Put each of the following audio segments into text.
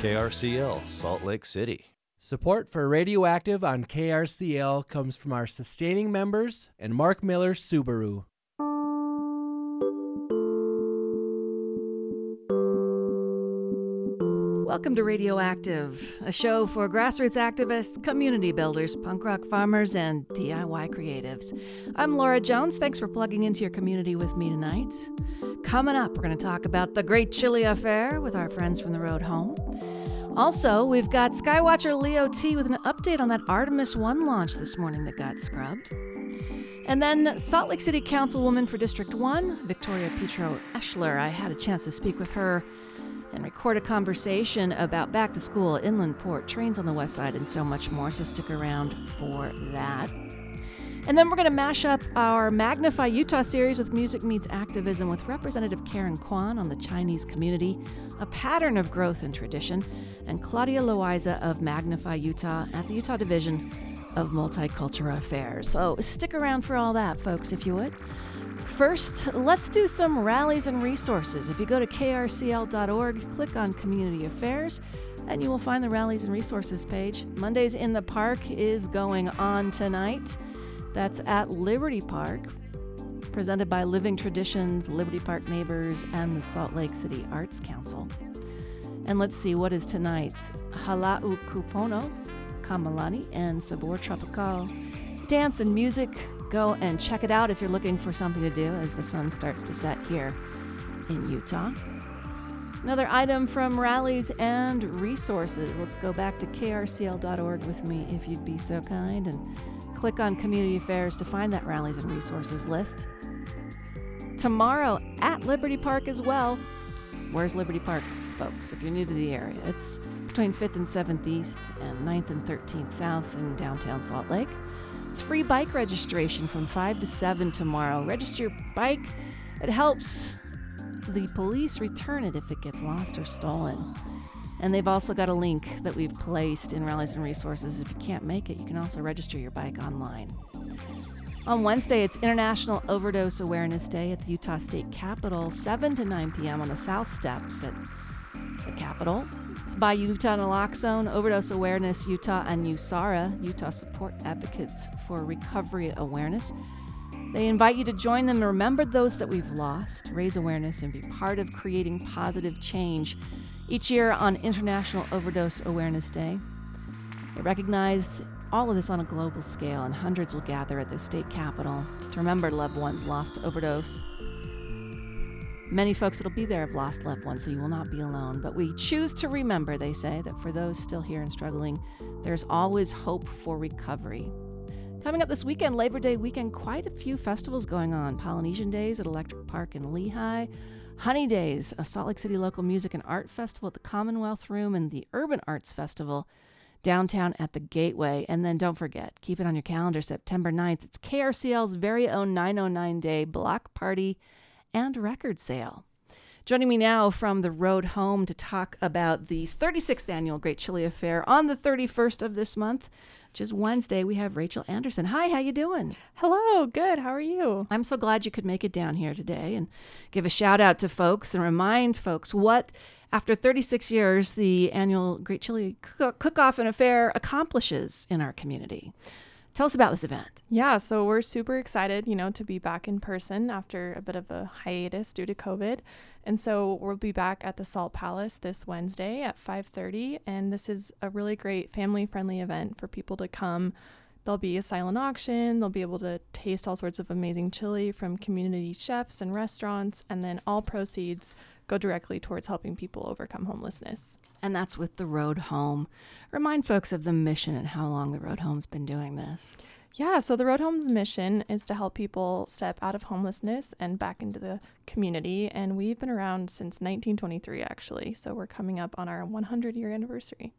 KRCL, Salt Lake City. Support for Radioactive on KRCL comes from our sustaining members and Mark Miller Subaru. Welcome to Radioactive, a show for grassroots activists, community builders, punk rock farmers, and DIY creatives. I'm Laura Jones. Thanks for plugging into your community with me tonight. Coming up, we're going to talk about the Great Chili Affair with our friends from the road home. Also, we've got Skywatcher Leo T with an update on that Artemis 1 launch this morning that got scrubbed. And then Salt Lake City Councilwoman for District 1, Victoria Petro Eschler. I had a chance to speak with her and record a conversation about back to school, inland port, trains on the west side, and so much more. So stick around for that. And then we're going to mash up our Magnify Utah series with Music Meets Activism with Representative Karen Kwan on the Chinese community, a pattern of growth and tradition, and Claudia Loiza of Magnify Utah at the Utah Division of Multicultural Affairs. So stick around for all that, folks, if you would. First, let's do some rallies and resources. If you go to krcl.org, click on Community Affairs, and you will find the rallies and resources page. Mondays in the Park is going on tonight. That's at Liberty Park, presented by Living Traditions, Liberty Park Neighbors, and the Salt Lake City Arts Council. And let's see what is tonight. Halau Kupono, Kamalani, and Sabor Tropical. Dance and music, Go and check it out if you're looking for something to do as the sun starts to set here in Utah. Another item from rallies and resources. Let's go back to krcl.org with me if you'd be so kind and click on Community Affairs to find that rallies and resources list. Tomorrow at Liberty Park as well. Where's Liberty Park, folks, if you're new to the area? It's between 5th and 7th East and 9th and 13th South in downtown Salt Lake. It's free bike registration from 5 to 7 tomorrow. Register your bike, it helps the police return it if it gets lost or stolen. And they've also got a link that we've placed in Rallies and Resources. If you can't make it, you can also register your bike online. On Wednesday, it's International Overdose Awareness Day at the Utah State Capitol, 7 to 9 p.m. on the South Steps at the Capitol. It's by Utah Naloxone, Overdose Awareness Utah, and USARA, Utah Support Advocates for Recovery Awareness. They invite you to join them and remember those that we've lost, raise awareness, and be part of creating positive change each year on International Overdose Awareness Day. They recognize all of this on a global scale, and hundreds will gather at the state capitol to remember loved ones lost to overdose. Many folks that'll be there have lost loved ones, so you will not be alone. But we choose to remember, they say, that for those still here and struggling, there's always hope for recovery. Coming up this weekend, Labor Day weekend, quite a few festivals going on. Polynesian Days at Electric Park in Lehi, Honey Days, a Salt Lake City local music and art festival at the Commonwealth Room, and the Urban Arts Festival downtown at the Gateway. And then don't forget, keep it on your calendar, September 9th. It's KRCL's very own 909 Day Block Party and record sale. Joining me now from the road home to talk about the 36th annual Great Chili Affair on the 31st of this month, which is Wednesday, we have Rachel Anderson. Hi, how you doing? Hello, good. How are you? I'm so glad you could make it down here today and give a shout out to folks and remind folks what after 36 years the annual Great Chili Cook-Off and Affair accomplishes in our community. Tell us about this event. Yeah, so we're super excited, you know, to be back in person after a bit of a hiatus due to COVID. And so we'll be back at the Salt Palace this Wednesday at 5:30 and this is a really great family-friendly event for people to come. There'll be a silent auction, they'll be able to taste all sorts of amazing chili from community chefs and restaurants and then all proceeds go directly towards helping people overcome homelessness and that's with the Road Home. Remind folks of the mission and how long the Road Home's been doing this. Yeah, so the Road Home's mission is to help people step out of homelessness and back into the community. And we've been around since 1923, actually. So we're coming up on our 100 year anniversary.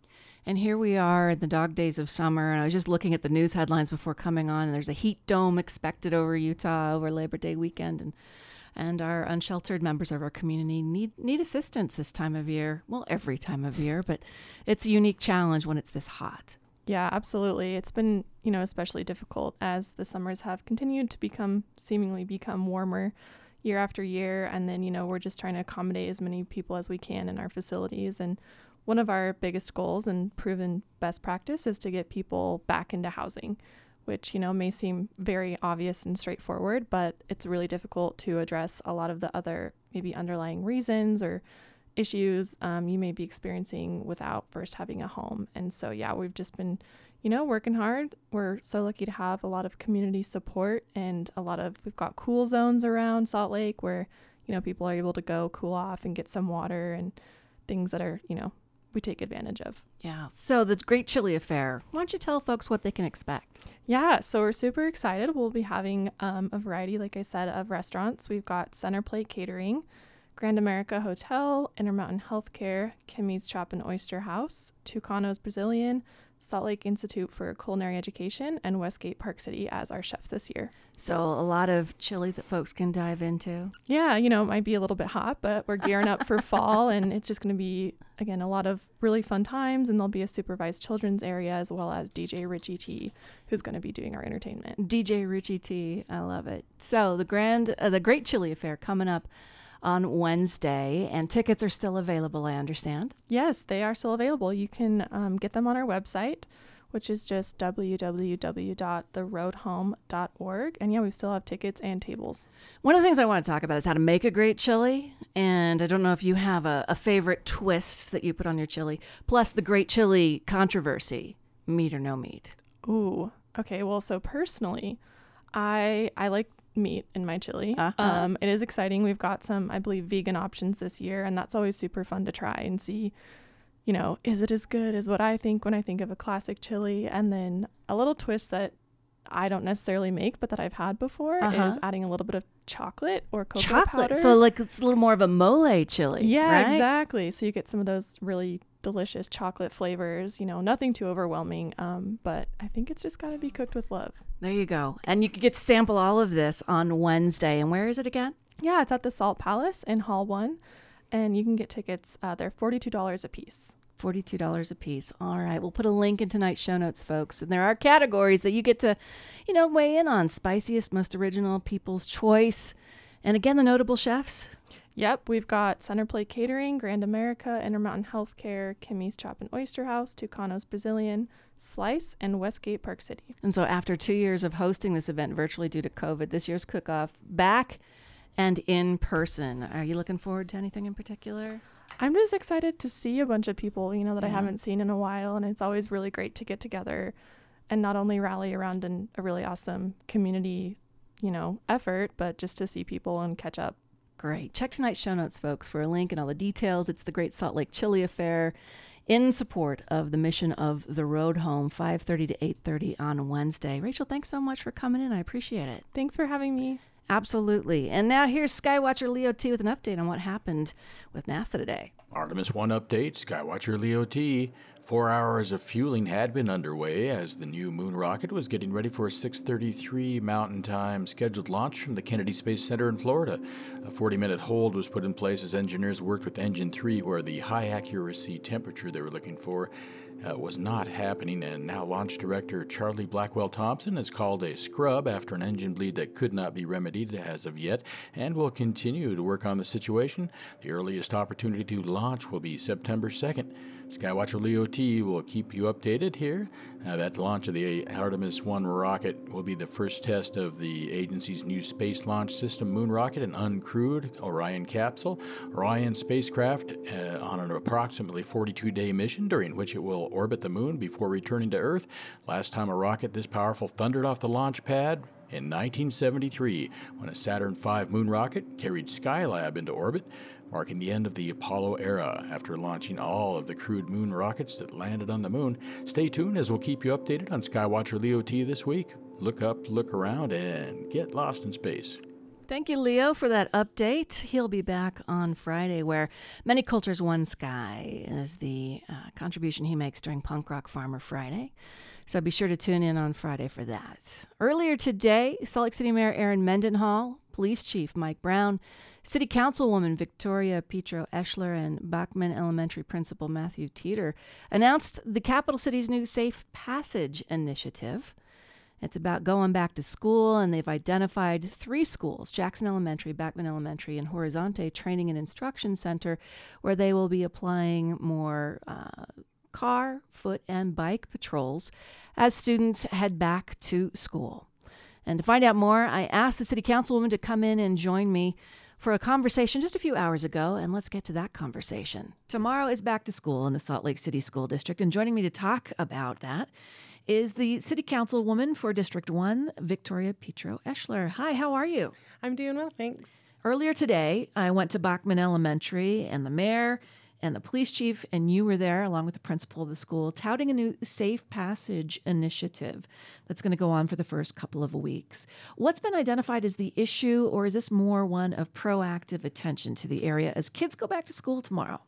And here we are in the dog days of summer. And I was just looking at the news headlines before coming on, and there's a heat dome expected over Utah over Labor Day weekend. And and our unsheltered members of our community need need assistance this time of year. Well, every time of year, but it's a unique challenge when it's this hot. Yeah, absolutely. It's been, you know, especially difficult as the summers have continued to become seemingly become warmer year after year and then, you know, we're just trying to accommodate as many people as we can in our facilities and one of our biggest goals and proven best practice is to get people back into housing, which, you know, may seem very obvious and straightforward, but it's really difficult to address a lot of the other maybe underlying reasons or issues um, you may be experiencing without first having a home. And so, yeah, we've just been, you know, working hard. We're so lucky to have a lot of community support and a lot of, we've got cool zones around Salt Lake where, you know, people are able to go cool off and get some water and things that are, you know, we take advantage of. Yeah. So the Great Chili Affair. Why don't you tell folks what they can expect? Yeah, so we're super excited. We'll be having um, a variety, like I said, of restaurants. We've got Center Plate Catering, Grand America Hotel, Intermountain Healthcare, Kimi's Chop and Oyster House, Tucanos Brazilian, Salt Lake Institute for Culinary Education, and Westgate Park City as our chefs this year. So a lot of chili that folks can dive into. Yeah, you know, it might be a little bit hot, but we're gearing up for fall, and it's just going to be, again, a lot of really fun times. And there'll be a supervised children's area as well as DJ Richie T, who's going to be doing our entertainment. DJ Richie T, I love it. So the grand, uh, the Great Chili Affair coming up on Wednesday, and tickets are still available, I understand. Yes, they are still available. You can um, get them on our website, which is just www.theroadhome.org. And yeah, we still have tickets and tables. One of the things I want to talk about is how to make a great chili. And I don't know if you have a, a favorite twist that you put on your chili, plus the great chili controversy meat or no meat. Ooh, okay. Well, so personally, I I like meat in my chili. Uh-huh. Um, it is exciting. We've got some, I believe, vegan options this year, and that's always super fun to try and see. You know, is it as good as what I think when I think of a classic chili? And then a little twist that I don't necessarily make, but that I've had before Uh-huh. is adding a little bit of chocolate or cocoa Chocolate. powder. So, like, it's a little more of a mole chili. yeah, right? exactly. So you get some of those really delicious chocolate flavors. You know, nothing too overwhelming, um, but I think it's just got to be cooked with love. There you go. And you can get to sample all of this on Wednesday. And where is it again? Yeah, it's at the Salt Palace in Hall One, and you can get tickets. Uh, they're forty-two dollars a piece. $42 a piece. All right. We'll put a link in tonight's show notes, folks. And there are categories that you get to, you know, weigh in on spiciest, most original, people's choice. And again, the notable chefs. Yep, we've got Center Plate Catering, Grand America, Intermountain Healthcare, Kimi's Chop and Oyster House, Tucanos Brazilian, Slice, and Westgate Park City. And so, after two years of hosting this event virtually due to COVID, this year's cook off back and in person. Are you looking forward to anything in particular? I'm just excited to see a bunch of people, you know, that I haven't seen in a while, and it's always really great to get together and not only rally around an, a really awesome community, you know, effort, but just to see people and catch up. Great. Check tonight's show notes, folks, for a link and all the details. It's the Great Salt Lake Chili Affair in support of the mission of the Road Home, 5:30 to 8:30 on Wednesday. Rachel, thanks so much for coming in. I appreciate it. Thanks for having me. Absolutely. And now here's Skywatcher Leo T with an update on what happened with NASA today. Artemis 1 update, Skywatcher Leo T. Four hours of fueling had been underway as the new moon rocket was getting ready for a 6:33 Mountain Time scheduled launch from the Kennedy Space Center in Florida. A 40-minute hold was put in place as engineers worked with Engine 3, where the high accuracy temperature they were looking for uh, was not happening, and now launch director Charlie Blackwell Thompson has called a scrub after an engine bleed that could not be remedied as of yet, and will continue to work on the situation. The earliest opportunity to launch will be September 2nd. Skywatcher Leo T will keep you updated here. Uh, that launch of the Artemis 1 rocket will be the first test of the agency's new Space Launch System moon rocket, an uncrewed Orion capsule. Orion spacecraft uh, on an approximately 42 day mission during which it will orbit the moon before returning to Earth. Last time a rocket this powerful thundered off the launch pad in 1973 when a Saturn V moon rocket carried Skylab into orbit, marking the end of the Apollo era after launching all of the crewed moon rockets that landed on the moon. Stay tuned as we'll keep you updated on Skywatcher Leo T this week. Look up, look around, and get lost in space. Thank you, Leo, for that update. He'll be back on Friday, where Many Cultures One Sky is the uh, contribution he makes during Punk Rock Farmer Friday. So be sure to tune in on Friday for that. Earlier today, Salt Lake City Mayor Erin Mendenhall, Police Chief Mike Brown, City Councilwoman Victoria Petro Eschler, and Backman Elementary Principal Matthew Teeter announced the capital city's new Safe Passage initiative. It's about going back to school, and they've identified three schools Jackson Elementary, Backman Elementary, and Horizonte Training and Instruction Center, where they will be applying more uh, car, foot, and bike patrols as students head back to school. And to find out more, I asked the city councilwoman to come in and join me for a conversation just a few hours ago, and let's get to that conversation. Tomorrow is back to school in the Salt Lake City School District, and joining me to talk about that is the city councilwoman for District 1, Victoria Petro Eschler. Hi, how are you? I'm doing well, thanks. Earlier today, I went to Backman Elementary, and the mayor and the police chief and you were there along with the principal of the school touting a new safe passage initiative that's going to go on for the first couple of weeks what's been identified as the issue or is this more one of proactive attention to the area as kids go back to school tomorrow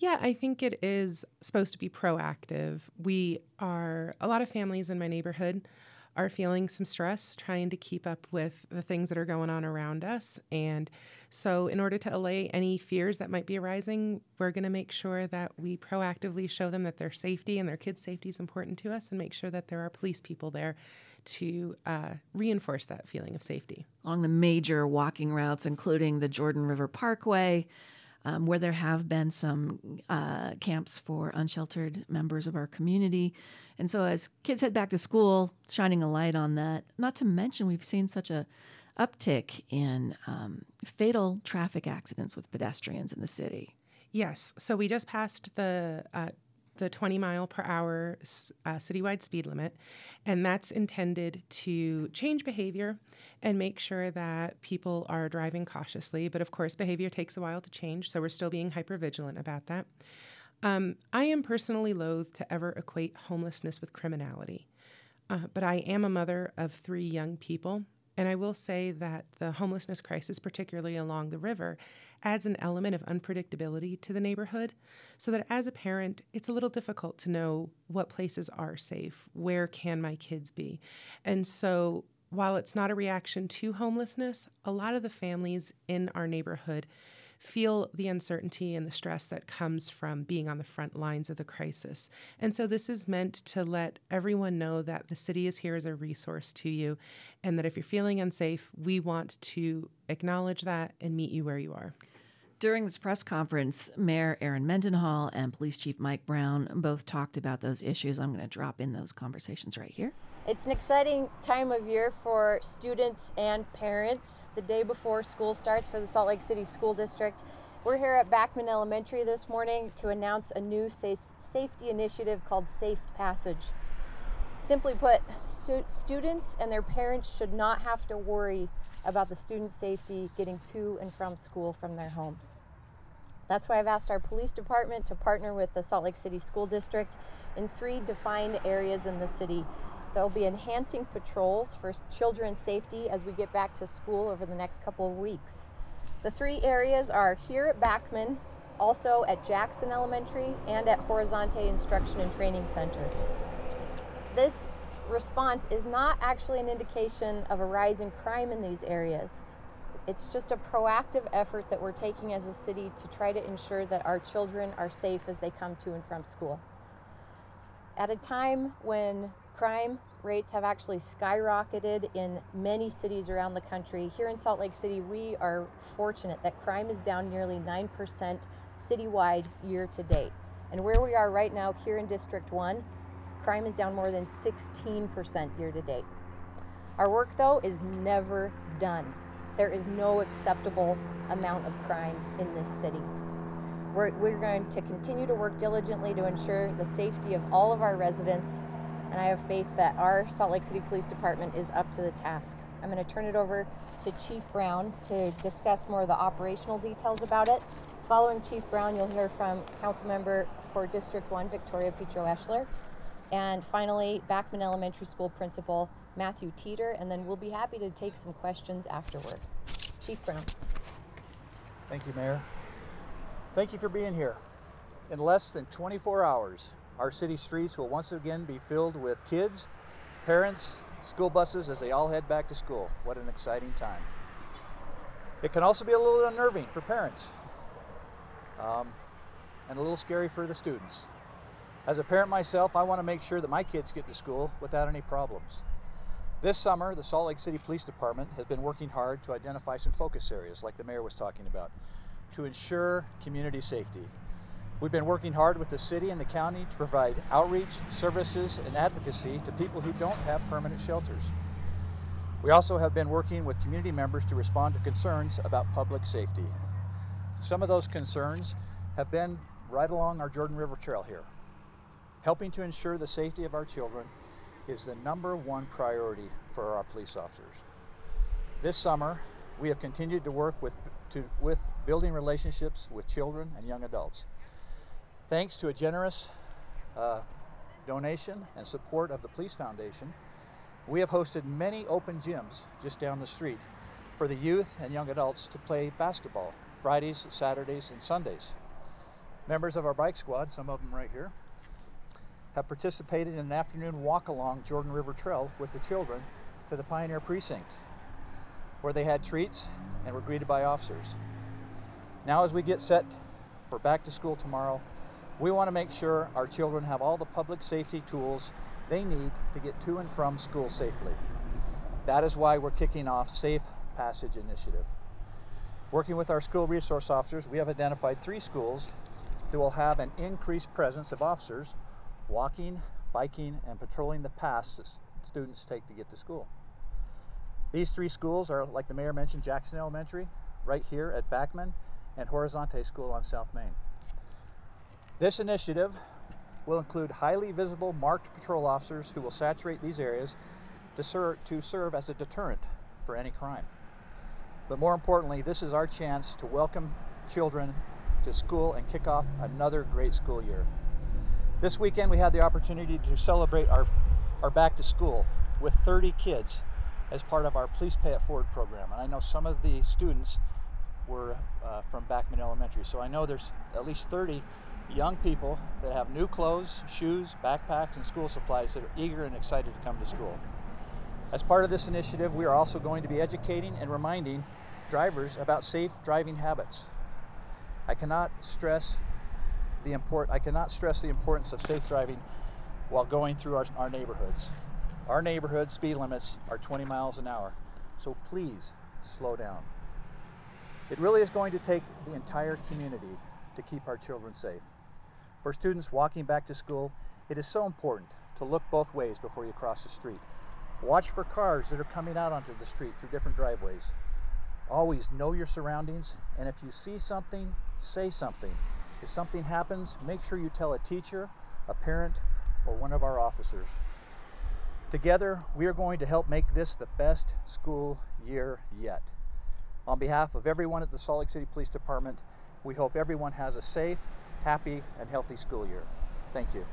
yeah, I think it is supposed to be proactive. We are a lot of families in my neighborhood are feeling some stress trying to keep up with the things that are going on around us. And so, in order to allay any fears that might be arising, we're going to make sure that we proactively show them that their safety and their kids' safety is important to us and make sure that there are police people there to uh, reinforce that feeling of safety. Along the major walking routes, including the Jordan River Parkway, um, where there have been some uh, camps for unsheltered members of our community. And so, as kids head back to school, shining a light on that. Not to mention, we've seen such a uptick in um, fatal traffic accidents with pedestrians in the city. Yes. So we just passed the uh, the 20 mile per hour uh, citywide speed limit, and that's intended to change behavior and make sure that people are driving cautiously. But of course, behavior takes a while to change, so we're still being hyper vigilant about that. Um, I am personally loath to ever equate homelessness with criminality, uh, but I am a mother of three young people, and I will say that the homelessness crisis, particularly along the river, adds an element of unpredictability to the neighborhood so that as a parent, it's a little difficult to know what places are safe, where can my kids be. And so while it's not a reaction to homelessness, a lot of the families in our neighborhood feel the uncertainty and the stress that comes from being on the front lines of the crisis. And so this is meant to let everyone know that the city is here as a resource to you and that if you're feeling unsafe, we want to acknowledge that and meet you where you are. During this press conference, Mayor Erin Mendenhall and Police Chief Mike Brown both talked about those issues. I'm going to drop in those conversations right here. It's an exciting time of year for students and parents. The day before school starts for the Salt Lake City School District, we're here at Backman Elementary this morning to announce a new safety initiative called Safe Passage. Simply put, students and their parents should not have to worry about the student safety getting to and from school from their homes. That's why I've asked our police department to partner with the Salt Lake City School District in three defined areas in the city They'll be enhancing patrols for children's safety as we get back to school over the next couple of weeks. The three areas are here at Backman, also at Jackson Elementary, and at Horizonte Instruction and Training Center. This response is not actually an indication of a rise in crime in these areas. It's just a proactive effort that we're taking as a city to try to ensure that our children are safe as they come to and from school. At a time when Crime rates have actually skyrocketed in many cities around the country. Here in Salt Lake City, we are fortunate that crime is down nearly 9% citywide year to date. And where we are right now here in District 1, crime is down more than 16% year to date. Our work, though, is never done. There is no acceptable amount of crime in this city. We're, we're going to continue to work diligently to ensure the safety of all of our residents and I have faith that our Salt Lake City Police Department is up to the task. I'm going to turn it over to Chief Brown to discuss more of the operational details about it. Following Chief Brown, you'll hear from Council Member for District 1, Victoria Petro Eschler. And finally, Backman Elementary School Principal Matthew Teeter, and then we'll be happy to take some questions afterward. Chief Brown. Thank you, Mayor. Thank you for being here. In less than 24 hours, our city streets will once again be filled with kids, parents, school buses as they all head back to school. What an exciting time. It can also be a little unnerving for parents um, and a little scary for the students. As a parent myself, I want to make sure that my kids get to school without any problems. This summer, the Salt Lake City Police Department has been working hard to identify some focus areas, like the mayor was talking about, to ensure community safety. We've been working hard with the city and the county to provide outreach, services, and advocacy to people who don't have permanent shelters. We also have been working with community members to respond to concerns about public safety. Some of those concerns have been right along our Jordan River Trail here. Helping to ensure the safety of our children is the number one priority for our police officers. This summer, we have continued to work with, to, with building relationships with children and young adults. Thanks to a generous uh, donation and support of the Police Foundation, we have hosted many open gyms just down the street for the youth and young adults to play basketball Fridays, Saturdays, and Sundays. Members of our bike squad, some of them right here, have participated in an afternoon walk along Jordan River Trail with the children to the Pioneer Precinct, where they had treats and were greeted by officers. Now, as we get set for back to school tomorrow, we want to make sure our children have all the public safety tools they need to get to and from school safely. That is why we're kicking off Safe Passage Initiative. Working with our school resource officers, we have identified three schools that will have an increased presence of officers walking, biking, and patrolling the paths that students take to get to school. These three schools are, like the mayor mentioned, Jackson Elementary, right here at Backman, and Horizonte School on South Main. This initiative will include highly visible marked patrol officers who will saturate these areas to, ser- to serve as a deterrent for any crime. But more importantly, this is our chance to welcome children to school and kick off another great school year. This weekend, we had the opportunity to celebrate our, our back to school with 30 kids as part of our Police Pay It Forward program. And I know some of the students were uh, from Backman Elementary, so I know there's at least 30 young people that have new clothes, shoes, backpacks, and school supplies that are eager and excited to come to school. As part of this initiative, we are also going to be educating and reminding drivers about safe driving habits. I cannot stress the import, I cannot stress the importance of safe driving while going through our, our neighborhoods. Our neighborhood speed limits are 20 miles an hour, so please slow down. It really is going to take the entire community to keep our children safe. For students walking back to school, it is so important to look both ways before you cross the street. Watch for cars that are coming out onto the street through different driveways. Always know your surroundings, and if you see something, say something. If something happens, make sure you tell a teacher, a parent, or one of our officers. Together, we are going to help make this the best school year yet. On behalf of everyone at the Salt Lake City Police Department, we hope everyone has a safe, happy, and healthy school year. Thank you.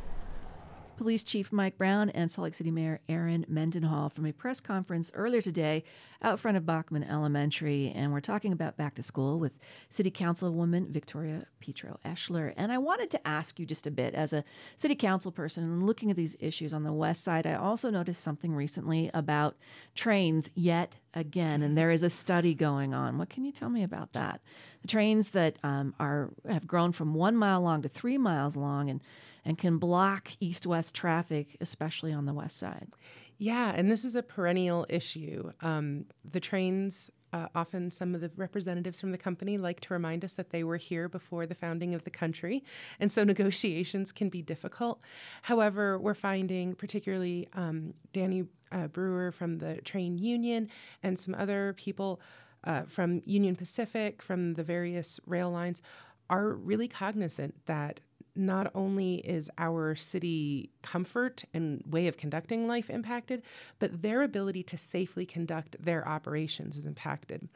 Police Chief Mike Brown and Salt Lake City Mayor Erin Mendenhall from a press conference earlier today out front of Backman Elementary. And we're talking about back to school with City Councilwoman Victoria Petro Eschler. And I wanted to ask you just a bit as a City Council person and looking at these issues on the West Side, I also noticed something recently about trains yet again. And there is a study going on. What can you tell me about that? The trains that um, are have grown from one mile long to three miles long and and can block east west traffic, especially on the west side. Yeah, and this is a perennial issue. Um, the trains, uh, often some of the representatives from the company like to remind us that they were here before the founding of the country, and so negotiations can be difficult. However, we're finding, particularly um, Danny uh, Brewer from the train union and some other people uh, from Union Pacific, from the various rail lines, are really cognizant that not only is our city comfort and way of conducting life impacted, but their ability to safely conduct their operations is impacted.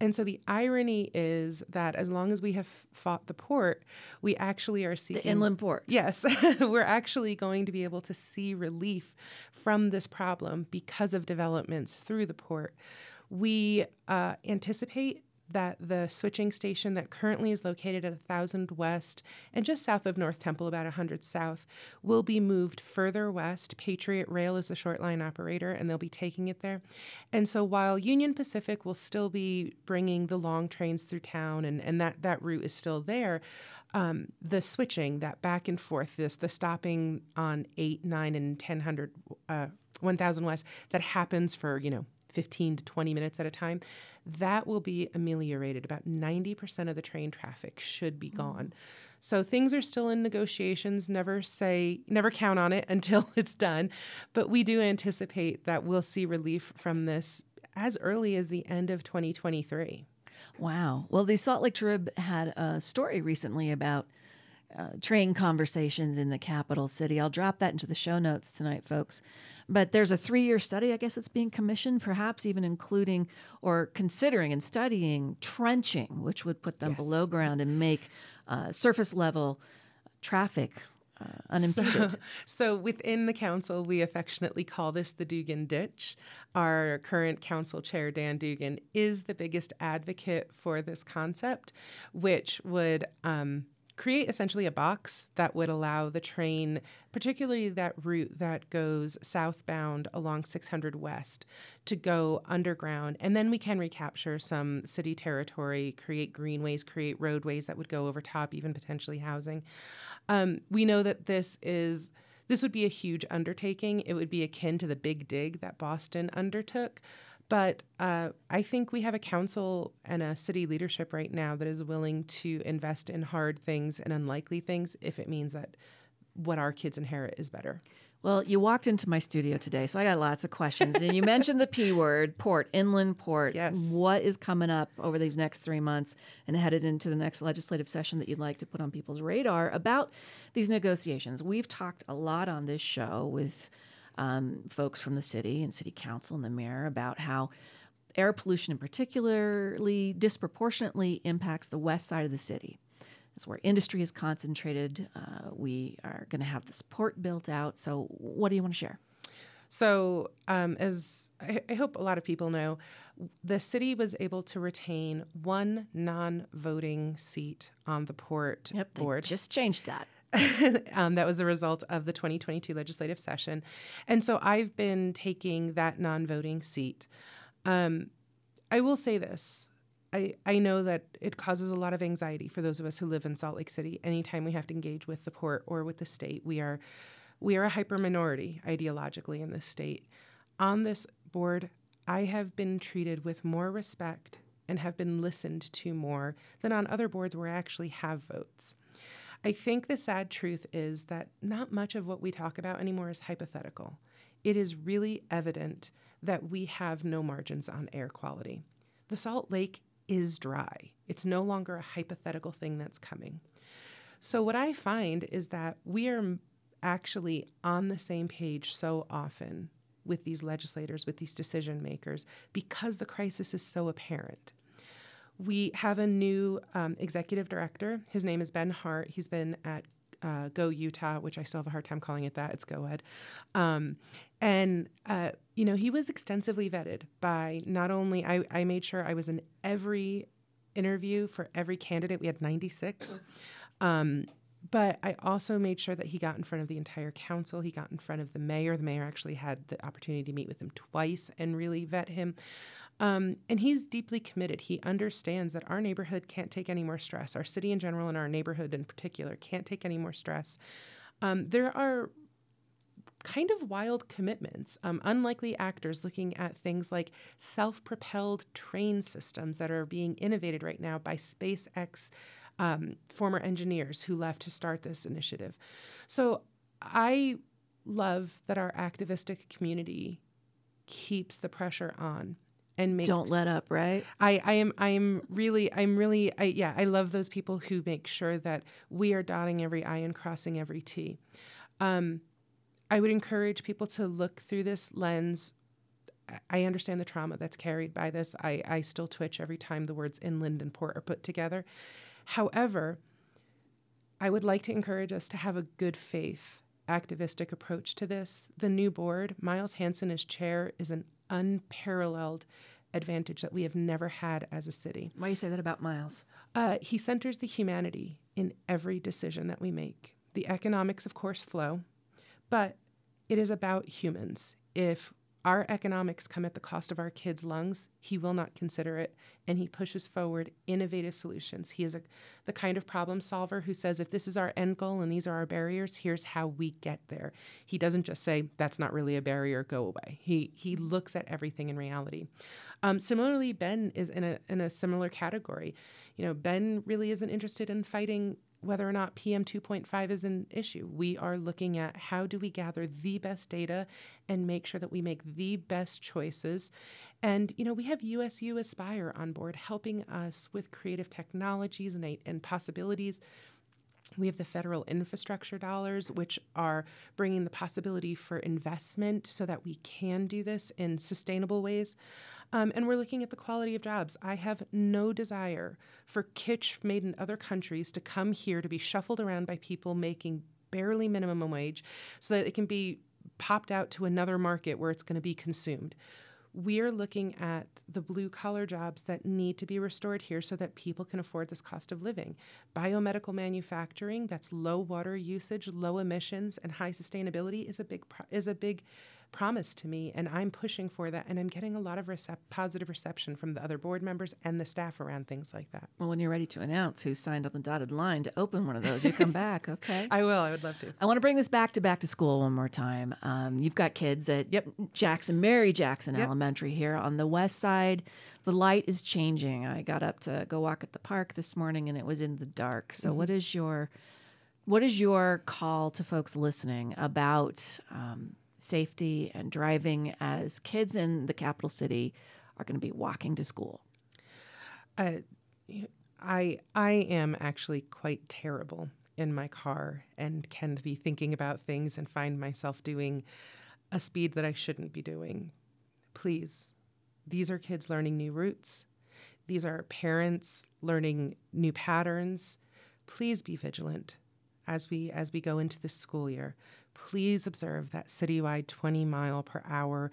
And so the irony is that as long as we have fought the port, we actually are seeking the inland port. Yes, we're actually going to be able to see relief from this problem because of developments through the port. We uh, anticipate that the switching station that currently is located at 1000 West and just south of North Temple, about 100 South, will be moved further west. Patriot Rail is the short line operator, and they'll be taking it there. And so while Union Pacific will still be bringing the long trains through town, and, and that, that route is still there, um, the switching, that back and forth, this the stopping on 8, 9, and 1000 uh, 1000 West that happens for, you know, 15 to 20 minutes at a time, that will be ameliorated. About 90% of the train traffic should be mm. gone. So things are still in negotiations. Never say, never count on it until it's done. But we do anticipate that we'll see relief from this as early as the end of 2023. Wow. Well, the Salt Lake Trib had a story recently about uh, train conversations in the capital city. I'll drop that into the show notes tonight, folks. But there's a three year study, I guess it's being commissioned, perhaps even including or considering and studying trenching, which would put them Yes. below ground and make uh, surface level traffic uh, unimpeded. So, so within the council, we affectionately call this the Dugan Ditch. Our current council chair, Dan Dugan, is the biggest advocate for this concept, which would um, create essentially a box that would allow the train, particularly that route that goes southbound along 600 West, to go underground. And then we can recapture some city territory, create greenways, create roadways that would go over top, even potentially housing. Um, we know that this is this would be a huge undertaking. It would be akin to the big dig that Boston undertook. But uh, I think we have a council and a city leadership right now that is willing to invest in hard things and unlikely things if it means that what our kids inherit is better. Well, you walked into my studio today, so I got lots of questions. And you mentioned the P word, port, inland port. Yes. What is coming up over these next three months and headed into the next legislative session that you'd like to put on people's radar about these negotiations? We've talked a lot on this show with um, folks from the city and city council and the mayor about how air pollution, in particularly, disproportionately impacts the west side of the city. That's where industry is concentrated. Uh, we are going to have this port built out. So, what do you want to share? So, um, as I, I hope a lot of people know, the city was able to retain one non voting seat on the port They board. just changed that. um, that was a result of the 2022 legislative session. And so I've been taking that non voting seat. Um, I will say this. I, I know that it causes a lot of anxiety for those of us who live in Salt Lake City. Anytime we have to engage with the port or with the state, we are we are a hyper minority ideologically in this state. On this board, I have been treated with more respect and have been listened to more than on other boards where I actually have votes. I think the sad truth is that not much of what we talk about anymore is hypothetical. It is really evident that we have no margins on air quality. The Salt Lake is dry, it's no longer a hypothetical thing that's coming. So, what I find is that we are actually on the same page so often with these legislators, with these decision makers, because the crisis is so apparent. We have a new um, executive director. His name is Ben Hart. He's been at uh, Go Utah, which I still have a hard time calling it that. It's Go Ed. Um, and, uh, you know, he was extensively vetted by not only, I, I made sure I was in every interview for every candidate. We had 96. Um, but I also made sure that he got in front of the entire council. He got in front of the mayor. The mayor actually had the opportunity to meet with him twice and really vet him. Um, and he's deeply committed. He understands that our neighborhood can't take any more stress. Our city in general and our neighborhood in particular can't take any more stress. Um, there are kind of wild commitments. Um, unlikely actors looking at things like self propelled train systems that are being innovated right now by SpaceX um, former engineers who left to start this initiative. So I love that our activistic community keeps the pressure on and make Don't let up, right? I, I am I am really I'm really I, yeah I love those people who make sure that we are dotting every I and crossing every T. Um, I would encourage people to look through this lens. I- understand the trauma that's carried by this. I, I still twitch every time the words inland and port are put together. However, I would like to encourage us to have a good faith activistic approach to this. The new board, Miles Hansen as chair, is an unparalleled advantage that we have never had as a city. Why do you say that about Miles? Uh, he centers the humanity in every decision that we make. The economics, of course, flow, but it is about humans. If our economics come at the cost of our kids' lungs, he will not consider it. And he pushes forward innovative solutions. He is a, the kind of problem solver who says, if this is our end goal and these are our barriers, here's how we get there. He doesn't just say, that's not really a barrier, go away. He, he looks at everything in reality. Um, similarly, Ben is in a, in a similar category. You know, Ben really isn't interested in fighting whether or not PM 2.5 is an issue. We are looking at how do we gather the best data and make sure that we make the best choices. And, you know, we have USU Aspire on board helping us with creative technologies and, and possibilities. We have the federal infrastructure dollars, which are bringing the possibility for investment so that we can do this in sustainable ways. Um, and we're looking at the quality of jobs. I have no desire for kitsch made in other countries to come here to be shuffled around by people making barely minimum wage so that it can be popped out to another market where it's going to be consumed. We are looking at the blue collar jobs that need to be restored here so that people can afford this cost of living. Biomedical manufacturing that's low water usage, low emissions, and high sustainability is a big is a big promised to me, and I'm pushing for that. And I'm getting a lot of recep- positive reception from the other board members and the staff around things like that. Well, when you're ready to announce who signed on the dotted line to open one of those, you come back, okay? I will. I would love to. I want to bring this back to back to school one more time. Um, you've got kids at yep. Jackson, Mary Jackson yep. Elementary here on the west side. The light is changing. I got up to go walk at the park this morning, and it was in the dark. So, mm-hmm. what is your what is your call to folks listening about um, safety and driving as kids in the capital city are going to be walking to school? Uh, I I am actually quite terrible in my car and can be thinking about things and find myself doing a speed that I shouldn't be doing. Please, these are kids learning new routes. These are parents learning new patterns. Please be vigilant as we as we go into this school year please observe that citywide 20 mile per hour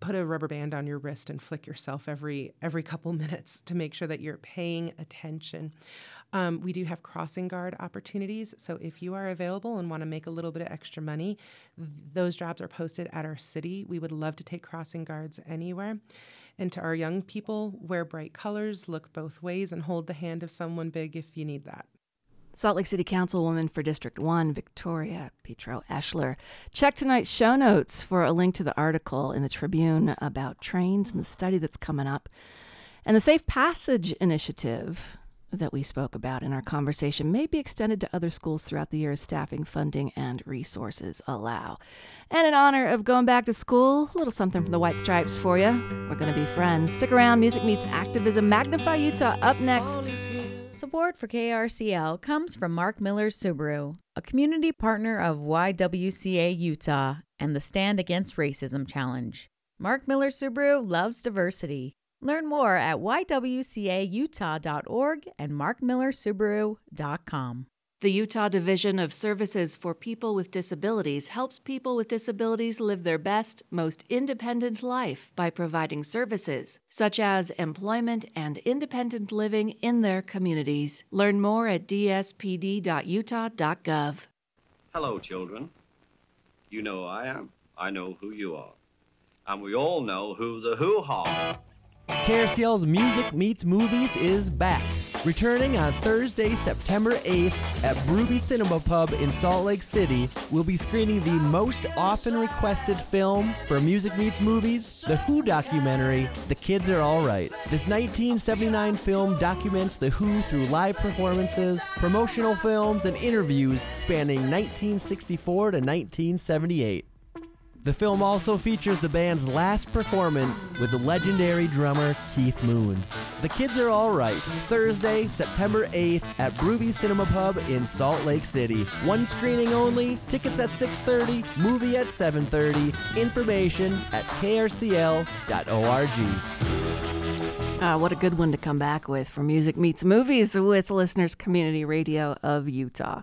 put a rubber band on your wrist and flick yourself every every couple minutes to make sure that you're paying attention. Um, we do have crossing guard opportunities, so if you are available and want to make a little bit of extra money, th- those jobs are posted at our city. We would love to take crossing guards anywhere. And to our young people, wear bright colors, look both ways, and hold the hand of someone big if you need that. Salt Lake City Councilwoman for District 1, Victoria Petro Eschler. Check tonight's show notes for a link to the article in the Tribune about trains and the study that's coming up. And the Safe Passage Initiative that we spoke about in our conversation may be extended to other schools throughout the year as staffing, funding, and resources allow. And in honor of going back to school, a little something from the White Stripes for you. We're going to be friends. Stick around. Music meets activism. Magnify Utah up next. Support for KRCL comes from Mark Miller Subaru, a community partner of YWCA Utah and the Stand Against Racism Challenge. Mark Miller Subaru loves diversity. Learn more at ywcautah.org and markmillersubaru.com. The Utah Division of Services for People with Disabilities helps people with disabilities live their best, most independent life by providing services such as employment and independent living in their communities. Learn more at dspd.utah.gov. Hello, children. You know who I am. I know who you are. And we all know who the hoo ha. KRCL's Music Meets Movies is back. Returning on Thursday, September 8th at Brewvies Cinema Pub in Salt Lake City, we'll be screening the most often requested film for Music Meets Movies, the Who documentary, The Kids Are Alright. This 1979 film documents The Who through live performances, promotional films, and interviews spanning 1964 to 1978. The film also features the band's last performance with the legendary drummer Keith Moon. The Kids Are Alright, Thursday, September 8th at Brewvies Cinema Pub in Salt Lake City. One screening only, tickets at 6.30, movie at 7.30, information at krcl.org. Uh, what a good one to come back with for Music Meets Movies with Listeners Community Radio of Utah.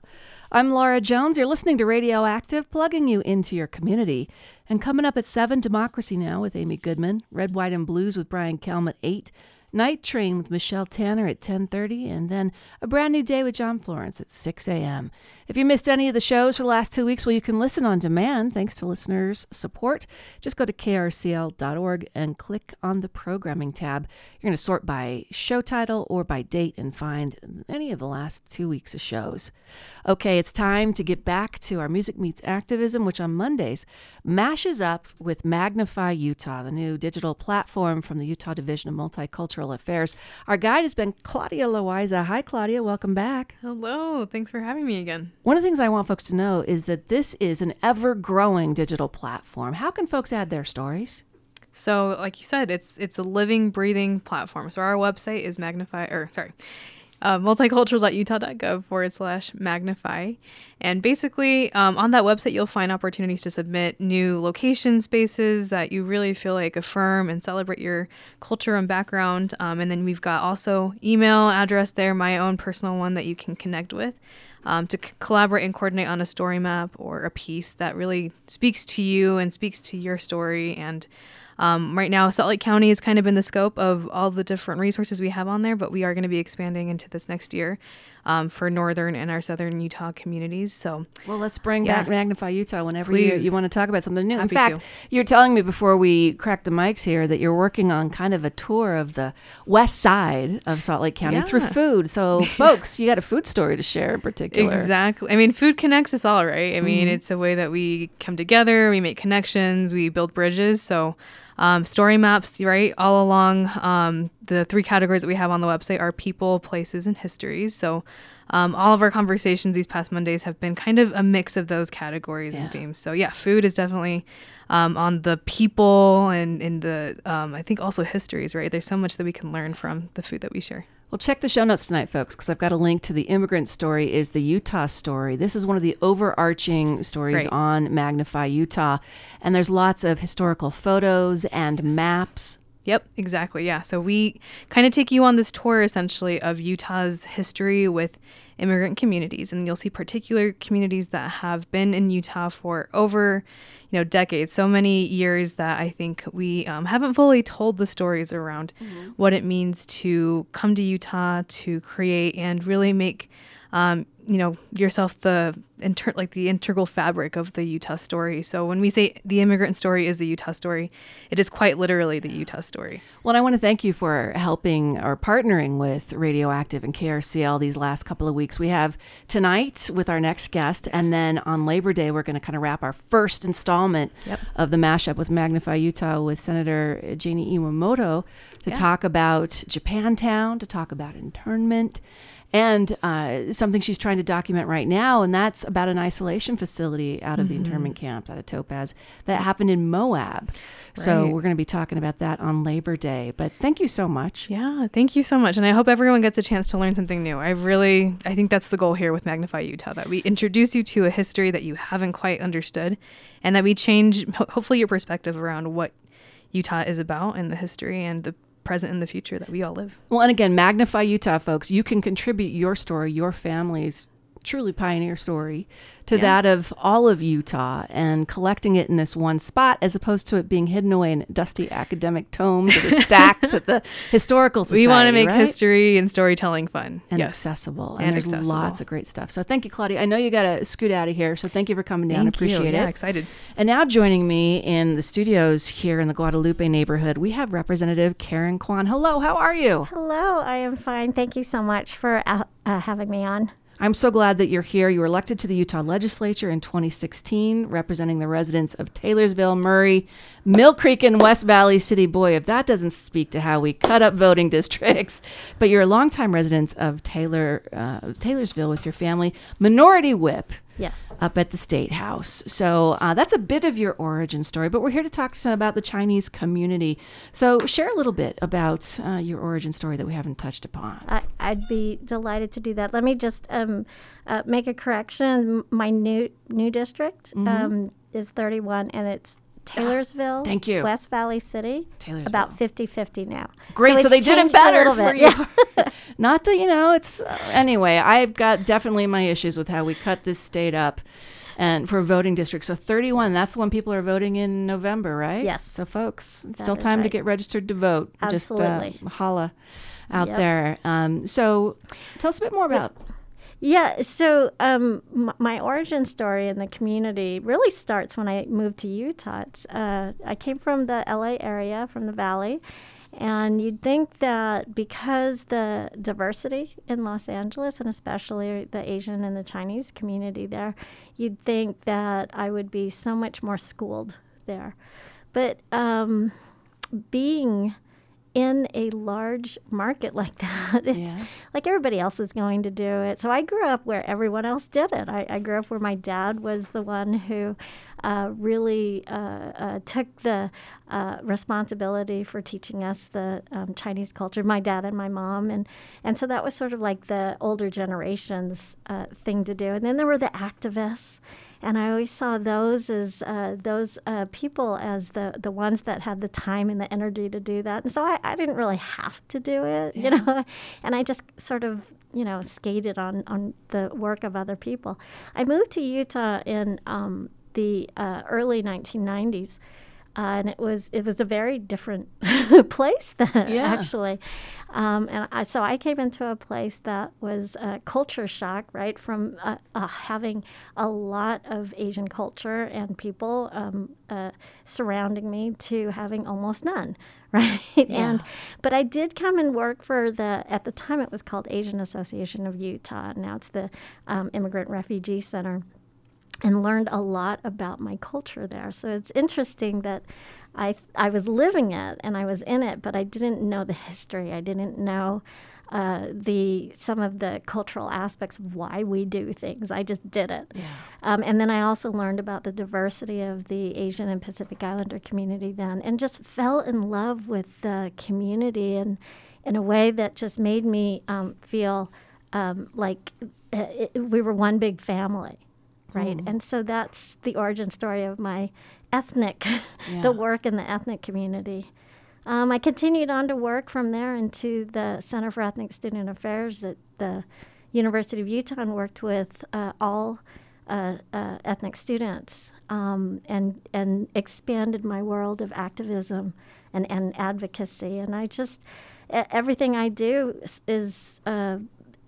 I'm Laura Jones. You're listening to Radioactive, plugging you into your community. And coming up at 7, Democracy Now! with Amy Goodman, Red, White, and Blues with Brian Kelm at 8, Night Train with Michelle Tanner at 10:30, and then a brand new day with John Florence at 6 a.m. If you missed any of the shows for the last two weeks, well, you can listen on demand thanks to listeners' support. Just go to krcl.org and click on the programming tab. You're going to sort by show title or by date and find any of the last two weeks of shows. Okay, it's time to get back to our Music Meets Activism, which on Mondays mashes up with Magnify Utah, the new digital platform from the Utah Division of Multicultural Affairs. Our guide has been Claudia Loiza. Hi, Claudia. Welcome back. Hello. Thanks for having me again. One of the things I want folks to know is that this is an ever growing digital platform. How can folks add their stories? So, like you said, it's it's a living, breathing platform. So our website is magnify or sorry, uh, multicultural.utah.gov forward slash magnify. And basically, um, on that website, you'll find opportunities to submit new location spaces that you really feel like affirm and celebrate your culture and background. Um, and then we've got also email address there, my own personal one that you can connect with. Um, to c- collaborate and coordinate on a story map or a piece that really speaks to you and speaks to your story and um, right now, Salt Lake County is kind of in the scope of all the different resources we have on there, but we are going to be expanding into this next year um, for northern and our southern Utah communities. So, well, let's bring yeah. back Magnify Utah whenever you, you, want to talk about something new. Happy in fact, to. you're telling me before we crack the mics here that you're working on kind of a tour of the west side of Salt Lake County yeah. through food. So, folks, you got a food story to share in particular. Exactly. I mean, food connects us all, right? I mean, mm-hmm. it's a way that we come together, we make connections, we build bridges. So, um, story maps, right, all along um, the three categories that we have on the website are people, places, and histories. So um, all of our conversations these past Mondays have been kind of a mix of those categories yeah. and themes. So yeah, food is definitely um, on the people and in the um, I think also histories. Right, there's so much that we can learn from the food that we share. Well, check the show notes tonight, folks, because I've got a link to the immigrant story is the Utah story. This is one of the overarching stories right. on Magnify Utah. And there's lots of historical photos and yes. maps. Yep, exactly. Yeah. So we kind of take you on this tour essentially of Utah's history with immigrant communities. And you'll see particular communities that have been in Utah for over you know decades so many years that i think we um, haven't fully told the stories around mm-hmm. what it means to come to utah to create and really make um, you know yourself the inter- like the integral fabric of the Utah story. So when we say the immigrant story is the Utah story, it is quite literally the Utah story. Well, I want to thank you for helping or partnering with Radioactive and KRCL these last couple of weeks. We have tonight with our next guest, yes. and then on Labor Day we're going to kind of wrap our first installment yep. of the mashup with Magnify Utah with Senator Jani Iwamoto to yeah. talk about Japantown, to talk about internment and uh, something she's trying to document right now, and that's about an isolation facility out of mm-hmm. the internment camps out of Topaz that happened in Moab. Right. So we're going to be talking about that on Labor Day. But thank you so much. Yeah, thank you so much, and I hope everyone gets a chance to learn something new. I really, I think that's the goal here with Magnify Utah that we introduce you to a history that you haven't quite understood, and that we change hopefully your perspective around what Utah is about and the history and the present and the future that we all live. Well, and again, Magnify Utah, folks. You can contribute your story, your family's truly pioneer story to yeah. that of all of Utah and collecting it in this one spot as opposed to it being hidden away in dusty academic tomes or the stacks at the historical society. We want to make right? history and storytelling fun and yes. accessible. And, and there's accessible. lots of great stuff. So thank you, Claudia. I know you got to scoot out of here, so thank you for coming down. Thank Appreciate you. it. Yeah, excited. And now joining me in the studios here in the Guadalupe neighborhood, we have Representative Karen Kwan. Hello, how are you? Hello, I am fine. Thank you so much for uh, uh, having me on. I'm so glad that you're here. You were elected to the Utah legislature in 2016, representing the residents of Taylorsville, Murray, Millcreek, and West Valley City. Boy, if that doesn't speak to how we cut up voting districts. But you're a longtime resident of Taylor, uh, Taylorsville with your family, minority whip. Yes. Up at the State House. So uh, that's a bit of your origin story, but we're here to talk to about the Chinese community. So share a little bit about uh, your origin story that we haven't touched upon. I, would be delighted to do that. Let me just um, uh, make a correction. My new new district mm-hmm. um, is 31, and it's Taylorsville. Thank you. West Valley City. Taylorsville. About 50 50 now. Great. So, so they did it better for you. Yeah. Not that, you know, it's. Uh, anyway, I've got definitely my issues with how we cut this state up. and for voting districts. So 31, that's when people are voting in November, right? Yes. So folks, it's That still time to get registered to vote. Absolutely. Just uh, holla out Yep. there. Um, so tell us a bit more about. Yeah, so um, my origin story in the community really starts when I moved to Utah. Uh, I came from the LA area, from the Valley, and you'd think that because the diversity in Los Angeles, and especially the Asian and the Chinese community there, you'd think that I would be so much more schooled there. But um, being in a large market like that, it's Yeah. like everybody else is going to do it. So I grew up where everyone else did it. I, I grew up where my dad was the one who uh, really uh, uh, took the uh, responsibility for teaching us the um, Chinese culture. My dad and my mom, and and so that was sort of like the older generation's uh, thing to do. And then there were the activists. And I always saw those as uh, those uh, people as the, the ones that had the time and the energy to do that. And so I, I didn't really have to do it, you know. And I just sort of, you know, skated on, on the work of other people. I moved to Utah in um, the uh, early 1990s. Uh, and it was it was a very different place then Yeah. actually, um, and I, so I came into a place that was a culture shock right from uh, uh, having a lot of Asian culture and people um, uh, surrounding me to having almost none right? And but I did come and work for the at the time it was called Asian Association of Utah. Now it's the um, Immigrant Refugee Center and learned a lot about my culture there. So it's interesting that I I was living it and I was in it, but I didn't know the history. I didn't know uh, the some of the cultural aspects of why we do things. I just did it. Um, and then I also learned about the diversity of the Asian and Pacific Islander community then, and just fell in love with the community and in a way that just made me um, feel um, like uh, it, we were one big family right? And so that's the origin story of my ethnic, Yeah. the work in the ethnic community. Um, I continued on to work from there into the Center for Ethnic Student Affairs at the University of Utah and worked with uh, all uh, uh, ethnic students um, and and expanded my world of activism and, and advocacy. And I just everything I do is, uh,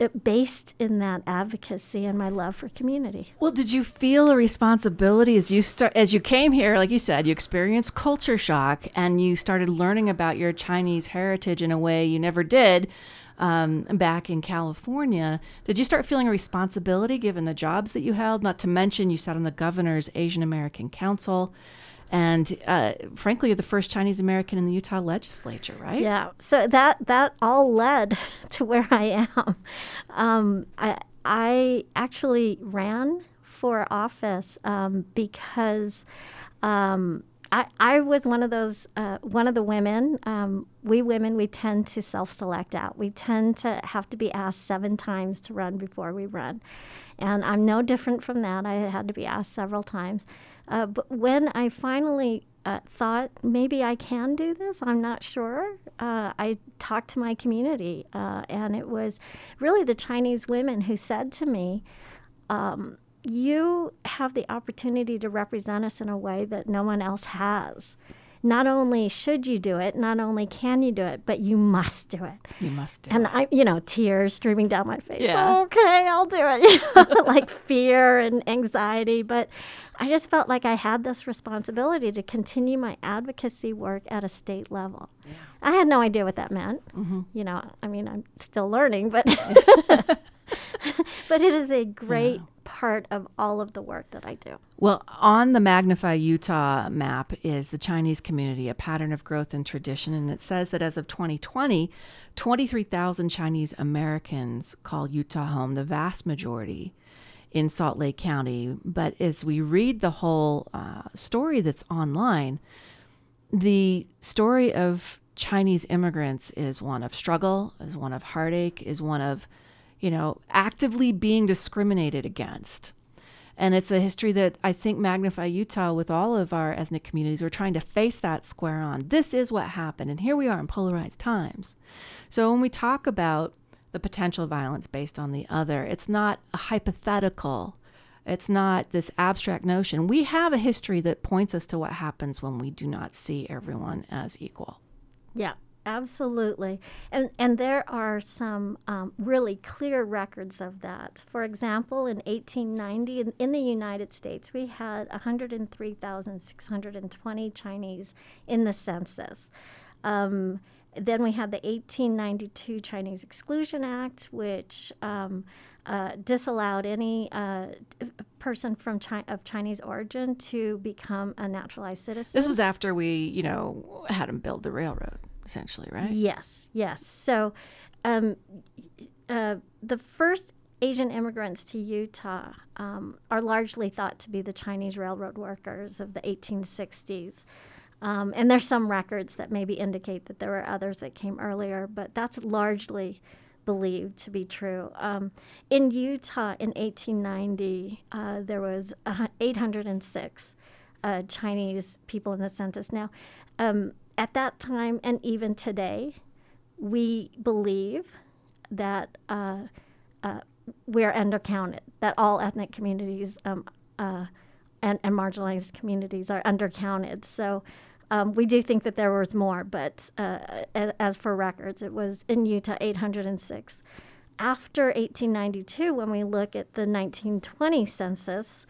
based in that advocacy and my love for community. Well, did you feel a responsibility as you start as you came here? Like you said, you experienced culture shock, and you started learning about your Chinese heritage in a way you never did um, back in California. Did you start feeling a responsibility given the jobs that you held? Not to mention, you sat on the governor's Asian American Council, and uh, frankly, you're the first Chinese American in the Utah legislature, right? Yeah. So that that all led to where I am. Um, I I actually ran for office um, because. Um, I, I was one of those uh, one of the women. Um, we women we tend to self-select out. We tend to have to be asked seven times to run before we run, and I'm no different from that. I had to be asked several times, uh, but when I finally uh, thought maybe I can do this, I'm not sure. Uh, I talked to my community, uh, and it was really the Chinese women who said to me. Um, you have the opportunity to represent us in a way that no one else has. Not only should you do it, not only can you do it, but you must do it. You must do it. And I, you know, tears streaming down my face. Yeah. Okay, I'll do it. You know, like fear and anxiety. But I just felt like I had this responsibility to continue my advocacy work at a state level. I had no idea what that meant. Mm-hmm. You know, I mean, I'm still learning, but but it is a great part of all of the work that I do. Well, on the Magnify Utah map is the Chinese community, a pattern of growth and tradition. And it says that as of 2020, 23,000 Chinese Americans call Utah home, the vast majority in Salt Lake County. But as we read the whole uh, story that's online, the story of Chinese immigrants is one of struggle, is one of heartache, is one of, you know, actively being discriminated against. And it's a history that I think Magnify Utah, with all of our ethnic communities, we're trying to face that square on. This is what happened. And here we are in polarized times. So when we talk about the potential violence based on the other, it's not a hypothetical It's not this abstract notion. We have a history that points us to what happens when we do not see everyone as equal. Yeah, absolutely. And and there are some um, really clear records of that. For example, in 1890, in, in the United States, we had 103,620 Chinese in the census. Um, then we had the 1892 Chinese Exclusion Act, which um, uh, disallowed any uh, person from Chi- of Chinese origin to become a naturalized citizen. This was after we, you know, had them build the railroad, essentially, right? Yes, yes. So um, uh, the first Asian immigrants to Utah um, are largely thought to be the Chinese railroad workers of the 1860s. Um, and there's some records that maybe indicate that there were others that came earlier, but that's largely believed to be true. Um, in Utah in 1890, uh, there was uh, 806 uh, Chinese people in the census. Now, um, at that time and even today, we believe that uh, uh, we're undercounted, that all ethnic communities um, uh, and, and marginalized communities are undercounted. So um, we do think that there was more, but uh, as for records, it was in Utah 806. After 1892, when we look at the 1920 census,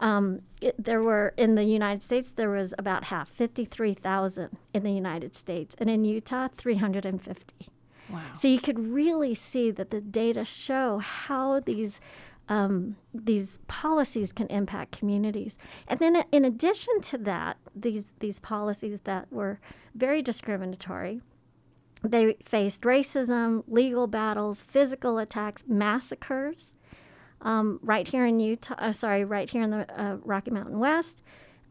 um, it, there were in the United States there was about half, 53,000 in the United States, and in Utah 350. Wow. So you could really see that the data show how these um, these policies can impact communities. And then, in addition to that, these these policies that were very discriminatory, they faced racism, legal battles, physical attacks, massacres. Um, right here in Utah, uh, sorry, right here in the uh, Rocky Mountain West,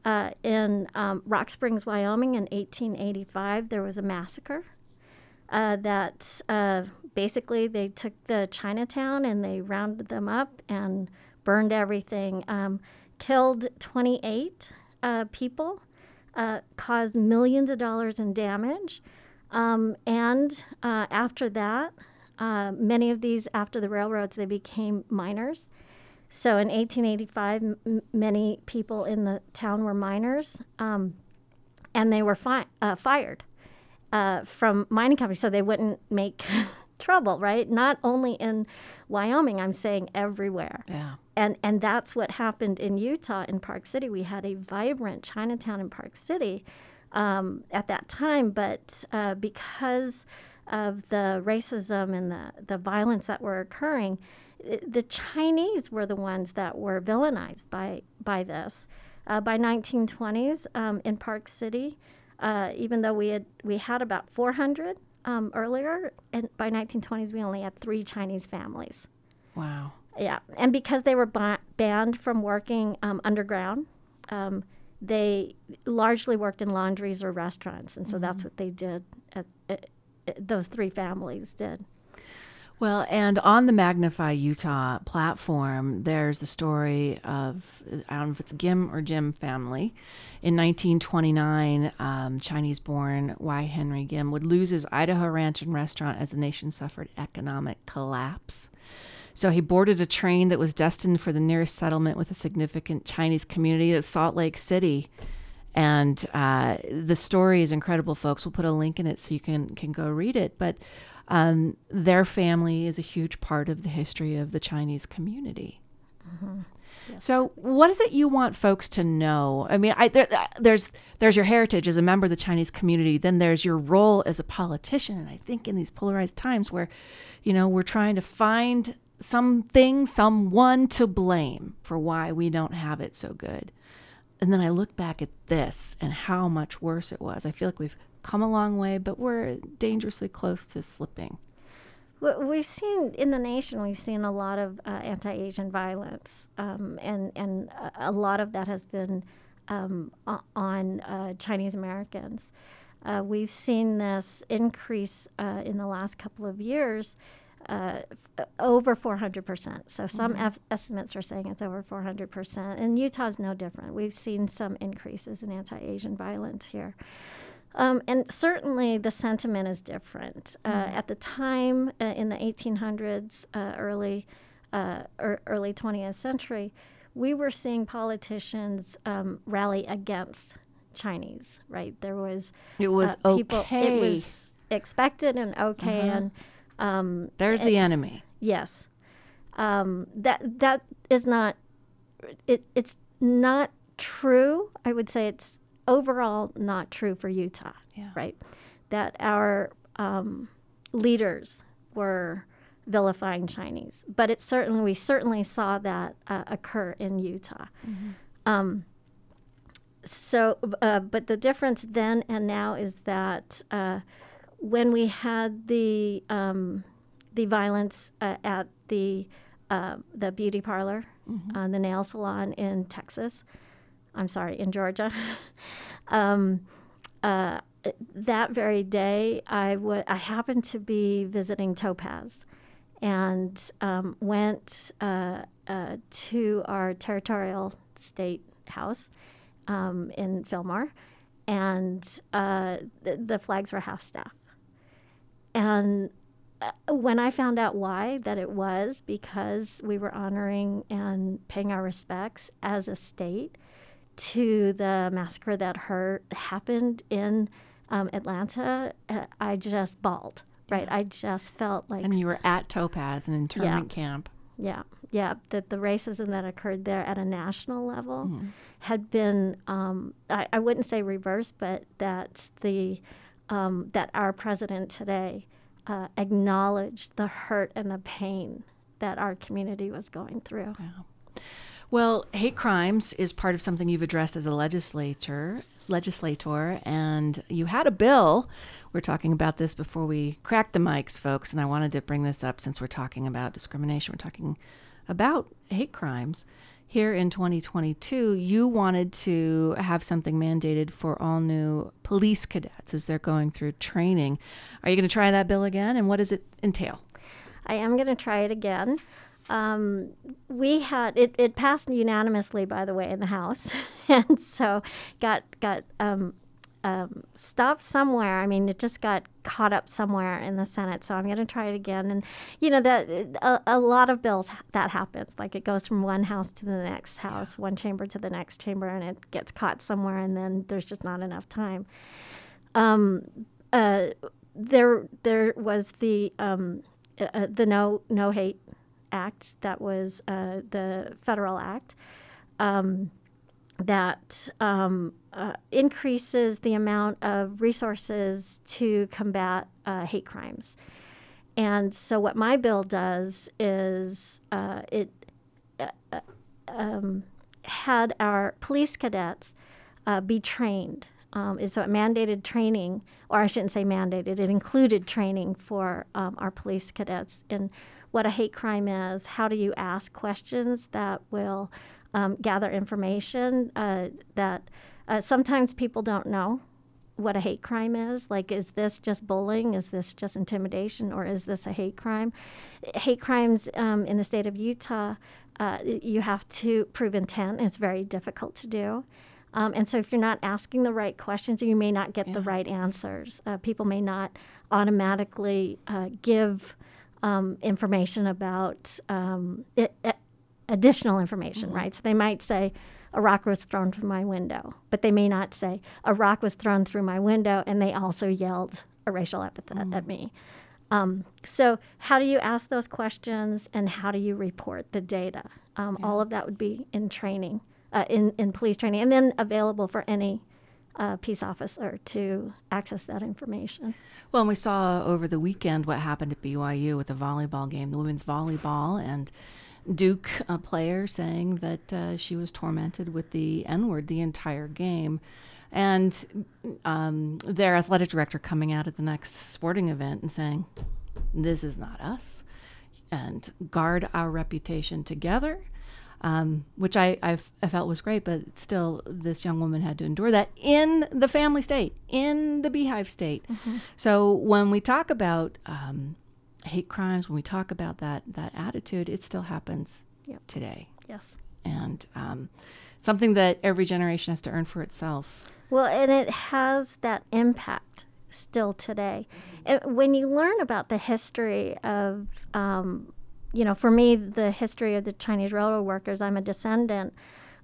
uh, in um, Rock Springs, Wyoming, in 1885, there was a massacre uh, that uh, basically they took the Chinatown and they rounded them up and burned everything, um, killed 28 uh, people, caused millions of dollars in damage. Um, and uh, after that, uh, many of these, after the railroads, they became miners. So in 1885, m- many people in the town were miners, um, and they were fi- fired uh, from mining companies so they wouldn't make trouble, right? Not only in Wyoming, I'm saying everywhere. Yeah. And and that's what happened in Utah in Park City. We had a vibrant Chinatown in Park City um, at that time, but uh, because of the racism and the, the violence that were occurring, the Chinese were the ones that were villainized by by this. Uh, by 1920s um, in Park City, uh, even though we had we had about 400 um, earlier, and by 1920s we only had three Chinese families. Wow. Yeah, and because they were ba- banned from working um, underground, um, they largely worked in laundries or restaurants, and so mm-hmm. that's what they did. At, at, at, those three families did. Well, and on the Magnify Utah platform, there's the story of, I don't know if it's Gim or Jim family. In 1929, um, Chinese born Y. Henry Gim would lose his Idaho ranch and restaurant as the nation suffered economic collapse. So he boarded a train that was destined for the nearest settlement with a significant Chinese community at Salt Lake City. And uh, the story is incredible, folks. We'll put a link in it so you can, can go read it. But um, their family is a huge part of the history of the Chinese community. Mm-hmm. So, what is it you want folks to know? I mean, I, there, uh, there's there's your heritage as a member of the Chinese community. Then there's your role as a politician. And I think in these polarized times where, you know, we're trying to find something, someone to blame for why we don't have it so good. And then I look back at this and how much worse it was. I feel like we've come a long way, but we're dangerously close to slipping. We've seen in the nation, we've seen a lot of uh, anti-Asian violence, um, and and a lot of that has been um, on uh, Chinese Americans. Uh, we've seen this increase uh, in the last couple of years, uh, f- over 400%. So some mm-hmm. f- estimates are saying it's over 400%, and Utah's no different. We've seen some increases in anti-Asian violence here. Um, and certainly the sentiment is different. Uh, mm-hmm. At the time, uh, in the 1800s, uh, early, er, early 20th century, we were seeing politicians um, rally against Chinese. Right, there was It was uh, people. It was expected and okay, Uh-huh. and um, There's and- the enemy. Yes, um, that that is not. It it's not true. I would say it's overall not true for Utah. Yeah. Right. That our um, leaders were vilifying Chinese, but it certainly we certainly saw that uh, occur in Utah. Um, so, uh, but the difference then and now is that uh, when we had the um, the violence uh, at the uh, the beauty parlor, uh, the nail salon in Texas, I'm sorry, in Georgia. um, uh, that very day, I wa- I happened to be visiting Topaz, and um, went uh, uh, to our territorial state house um, in Fillmore, and uh, the, the flags were half staff. And uh, when I found out why, that it was because we were honoring and paying our respects as a state to the massacre that her, happened in um, Atlanta, uh, I just bawled. Right, I just felt like And you were at Topaz, an internment camp. yeah, yeah, that the racism that occurred there at a national level Mm-hmm. had been, um, I, I wouldn't say reversed, but that the um, that our president today uh, acknowledged the hurt and the pain that our community was going through. Well, hate crimes is part of something you've addressed as a legislator, legislator, and you had a bill. We are talking about this before we cracked the mics, folks, and I wanted to bring this up since we're talking about discrimination. We're talking about hate crimes. Here in 2022, you wanted to have something mandated for all new police cadets as they're going through training. Are you going to try that bill again? And what does it entail? I am going to try it again. Um, we had it, it passed unanimously, by the way, in the House, and so got got um, um, stopped somewhere. I mean, it just got caught up somewhere in the Senate. So I'm going to try it again. And you know that a, a lot of bills that happens. Like it goes from one house to the next house, one chamber to the next chamber, and it gets caught somewhere, and then there's just not enough time. Um, uh, there there was the um, uh, the no no hate act that was uh, the federal act um, that um, uh, increases the amount of resources to combat uh, hate crimes. And so, what my bill does is uh, it uh, uh, um, had our police cadets be trained. Um, so it mandated training, or I shouldn't say mandated. It included training for um, our police cadets in what a hate crime is. How do you ask questions that will um, gather information that uh, sometimes people don't know what a hate crime is. Like, is this just bullying? Is this just intimidation? Or is this a hate crime? Hate crimes um, in the state of Utah, uh, you have to prove intent. It's very difficult to do. Um, and so, if you're not asking the right questions, you may not get the right answers. Uh, people may not automatically uh, give um, information about um, it, it- additional information, right? So they might say, a rock was thrown through my window, but they may not say, a rock was thrown through my window, and they also yelled a racial epithet at me. Um, so, how do you ask those questions and how do you report the data? Um, All of that would be in training, uh, in, in police training, and then available for any uh, peace officer to access that information. Well, and we saw over the weekend what happened at BYU with the volleyball game, the women's volleyball, and Duke, a player, saying that uh, she was tormented with the N word the entire game. And um, their athletic director coming out at the next sporting event and saying, This is not us, and guard our reputation together. Um, which I, I've, I felt was great, but still, this young woman had to endure that in the family state, in the beehive state. So when we talk about um, hate crimes, when we talk about that that attitude, it still happens Yep. today, Yes. and um, something that every generation has to earn for itself. Well, and it has that impact still today. And when you learn about the history of, um, you know, for me, the history of the Chinese railroad workers, I'm a descendant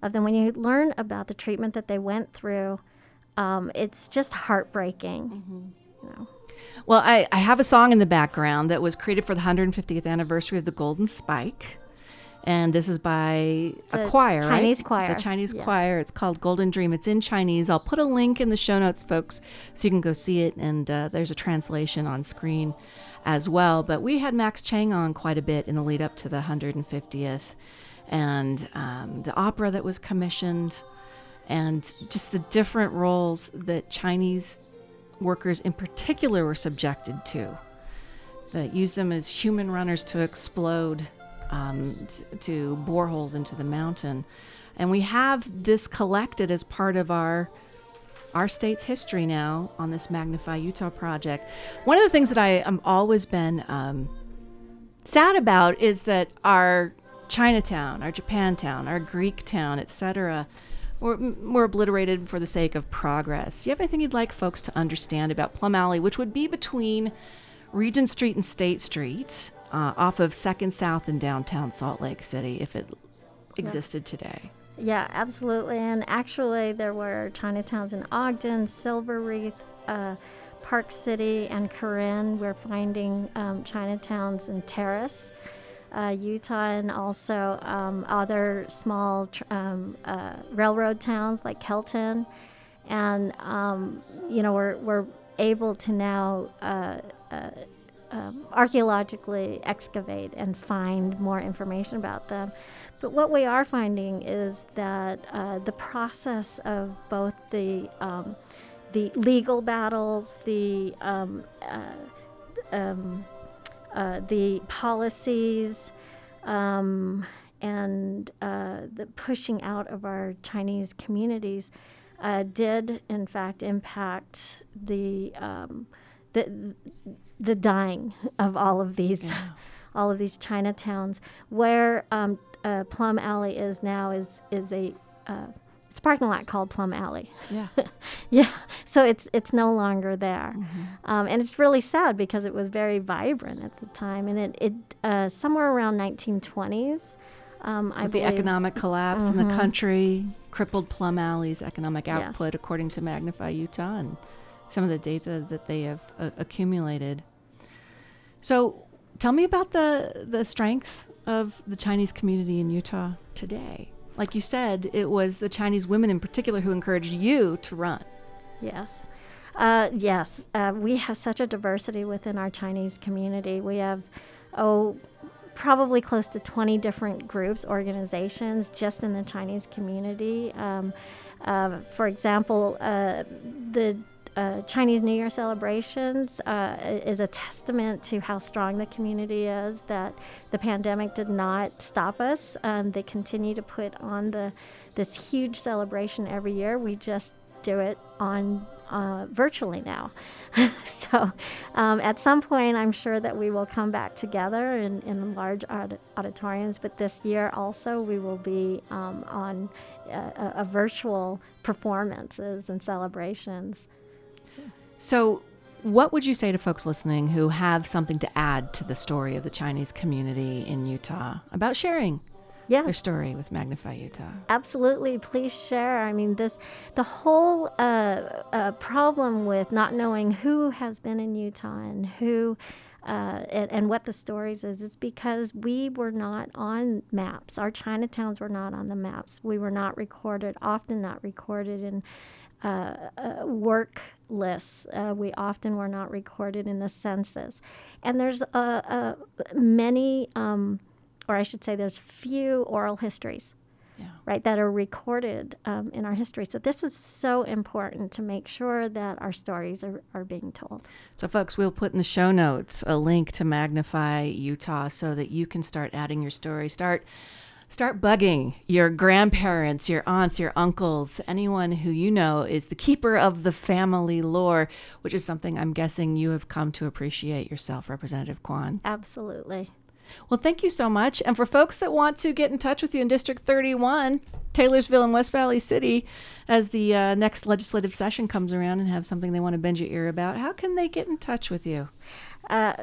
of them. When you learn about the treatment that they went through, um, it's just heartbreaking. Mm-hmm. You know. Well, I, I have a song in the background that was created for the 150th anniversary of the Golden Spike. And this is by The a choir, Chinese right? choir, The Chinese yes. choir. It's called Golden Dream. It's in Chinese. I'll put a link in the show notes, folks, so you can go see it. And uh, there's a translation on screen as well. But we had Max Chang on quite a bit in the lead up to the 150th, and um, the opera that was commissioned, and just the different roles that Chinese workers in particular were subjected to that used them as human runners to explode um, t- to boreholes into the mountain. And we have this collected as part of our our state's history now on this Magnify Utah project. One of the things that I am always been um, sad about is that our Chinatown, our Japantown, our Greek town, etc., were, were obliterated for the sake of progress. Do you have anything you'd like folks to understand about Plum Alley, which would be between Regent Street and State Street, uh, off of Second South in downtown Salt Lake City, if it existed today? Yeah, absolutely. And actually, there were Chinatowns in Ogden, Silver Reef, uh, Park City, and Corinne. We're finding um, Chinatowns in Terrace, uh, Utah, and also um, other small um, uh, railroad towns like Kelton. And, um, you know, we're, we're able to now. Uh, uh, um, archaeologically excavate and find more information about them. But what we are finding is that uh, the process of both the um, the legal battles, the um, uh, um, uh, the policies, um, and uh, the pushing out of our Chinese communities uh, did, in fact, impact the um, the the dying of all of these all of these Chinatowns. Where um, uh, Plum Alley is now is is a uh, it's a parking lot called Plum Alley. Yeah. yeah. So it's it's no longer there, um, and it's really sad because it was very vibrant at the time, and it it uh, somewhere around 1920s. Um, I With the believe- economic collapse in the Mhm. country crippled Plum Alley's economic Yes. output, according to Magnify Utah and some of the data that they have uh, accumulated. So, tell me about the the strength of the Chinese community in Utah today. Like you said, it was the Chinese women in particular who encouraged you to run. Yes. Uh, yes. Uh, we have such a diversity within our Chinese community. We have, oh, probably close to 20 different groups, organizations just in the Chinese community. Um, uh, for example, uh, the uh, Chinese New Year celebrations uh, is a testament to how strong the community is. That the pandemic did not stop us. Um, they continue to put on the this huge celebration every year. We just do it on uh, virtually now. so um, at some point, I'm sure that we will come back together in, in large aud- auditoriums. But this year also, we will be um, on uh, a, a virtual performances and celebrations. So, what would you say to folks listening who have something to add to the story of the Chinese community in Utah about sharing yes. their story with Magnify Utah? Absolutely, please share. I mean, this the whole uh, uh, problem with not knowing who has been in Utah and who. Uh, and, and what the stories is is because we were not on maps. Our Chinatowns were not on the maps. We were not recorded, often not recorded in uh, uh, work lists. Uh, we often were not recorded in the census. And there's uh, uh, many, um, or I should say, there's few oral histories right, that are recorded um, in our history. So this is so important to make sure that our stories are, are being told. So, folks, we'll put in the show notes a link to Magnify Utah so that you can start adding your story. Start. Start bugging your grandparents, your aunts, your uncles, anyone who you know is the keeper of the family lore, which is something I'm guessing you have come to appreciate yourself, Representative Kwan. Absolutely. Well, thank you so much. And for folks that want to get in touch with you in District 31, Taylorsville and West Valley City, as the uh, next legislative session comes around and have something they want to bend your ear about, how can they get in touch with you? Uh,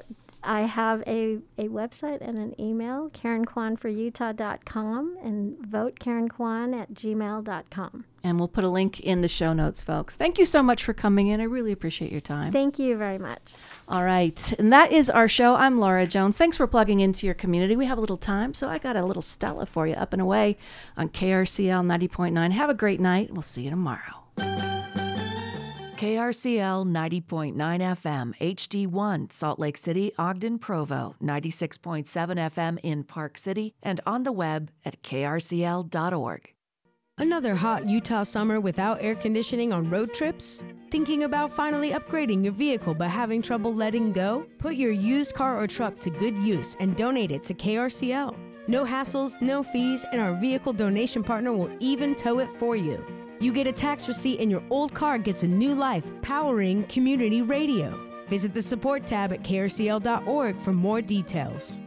I have a, a website and an email, KarenKwan4Utah.com and votekarenkwan at gmail.com. And we'll put a link in the show notes, folks. Thank you so much for coming in. I really appreciate your time. Thank you very much. All right. And that is our show. I'm Lara Jones. Thanks for plugging into your community. We have a little time, so I got a little Stella for you up and away on KRCL 90.9. Have a great night. We'll see you tomorrow. KRCL 90.9 FM, HD1, Salt Lake City, Ogden, Provo, 96.7 FM in Park City, and on the web at krcl.org. Another hot Utah summer without air conditioning on road trips? Thinking about finally upgrading your vehicle but having trouble letting go? Put your used car or truck to good use and donate it to KRCL. No hassles, no fees, and our vehicle donation partner will even tow it for you. You get a tax receipt and your old car gets a new life powering community radio. Visit the support tab at krcl.org for more details.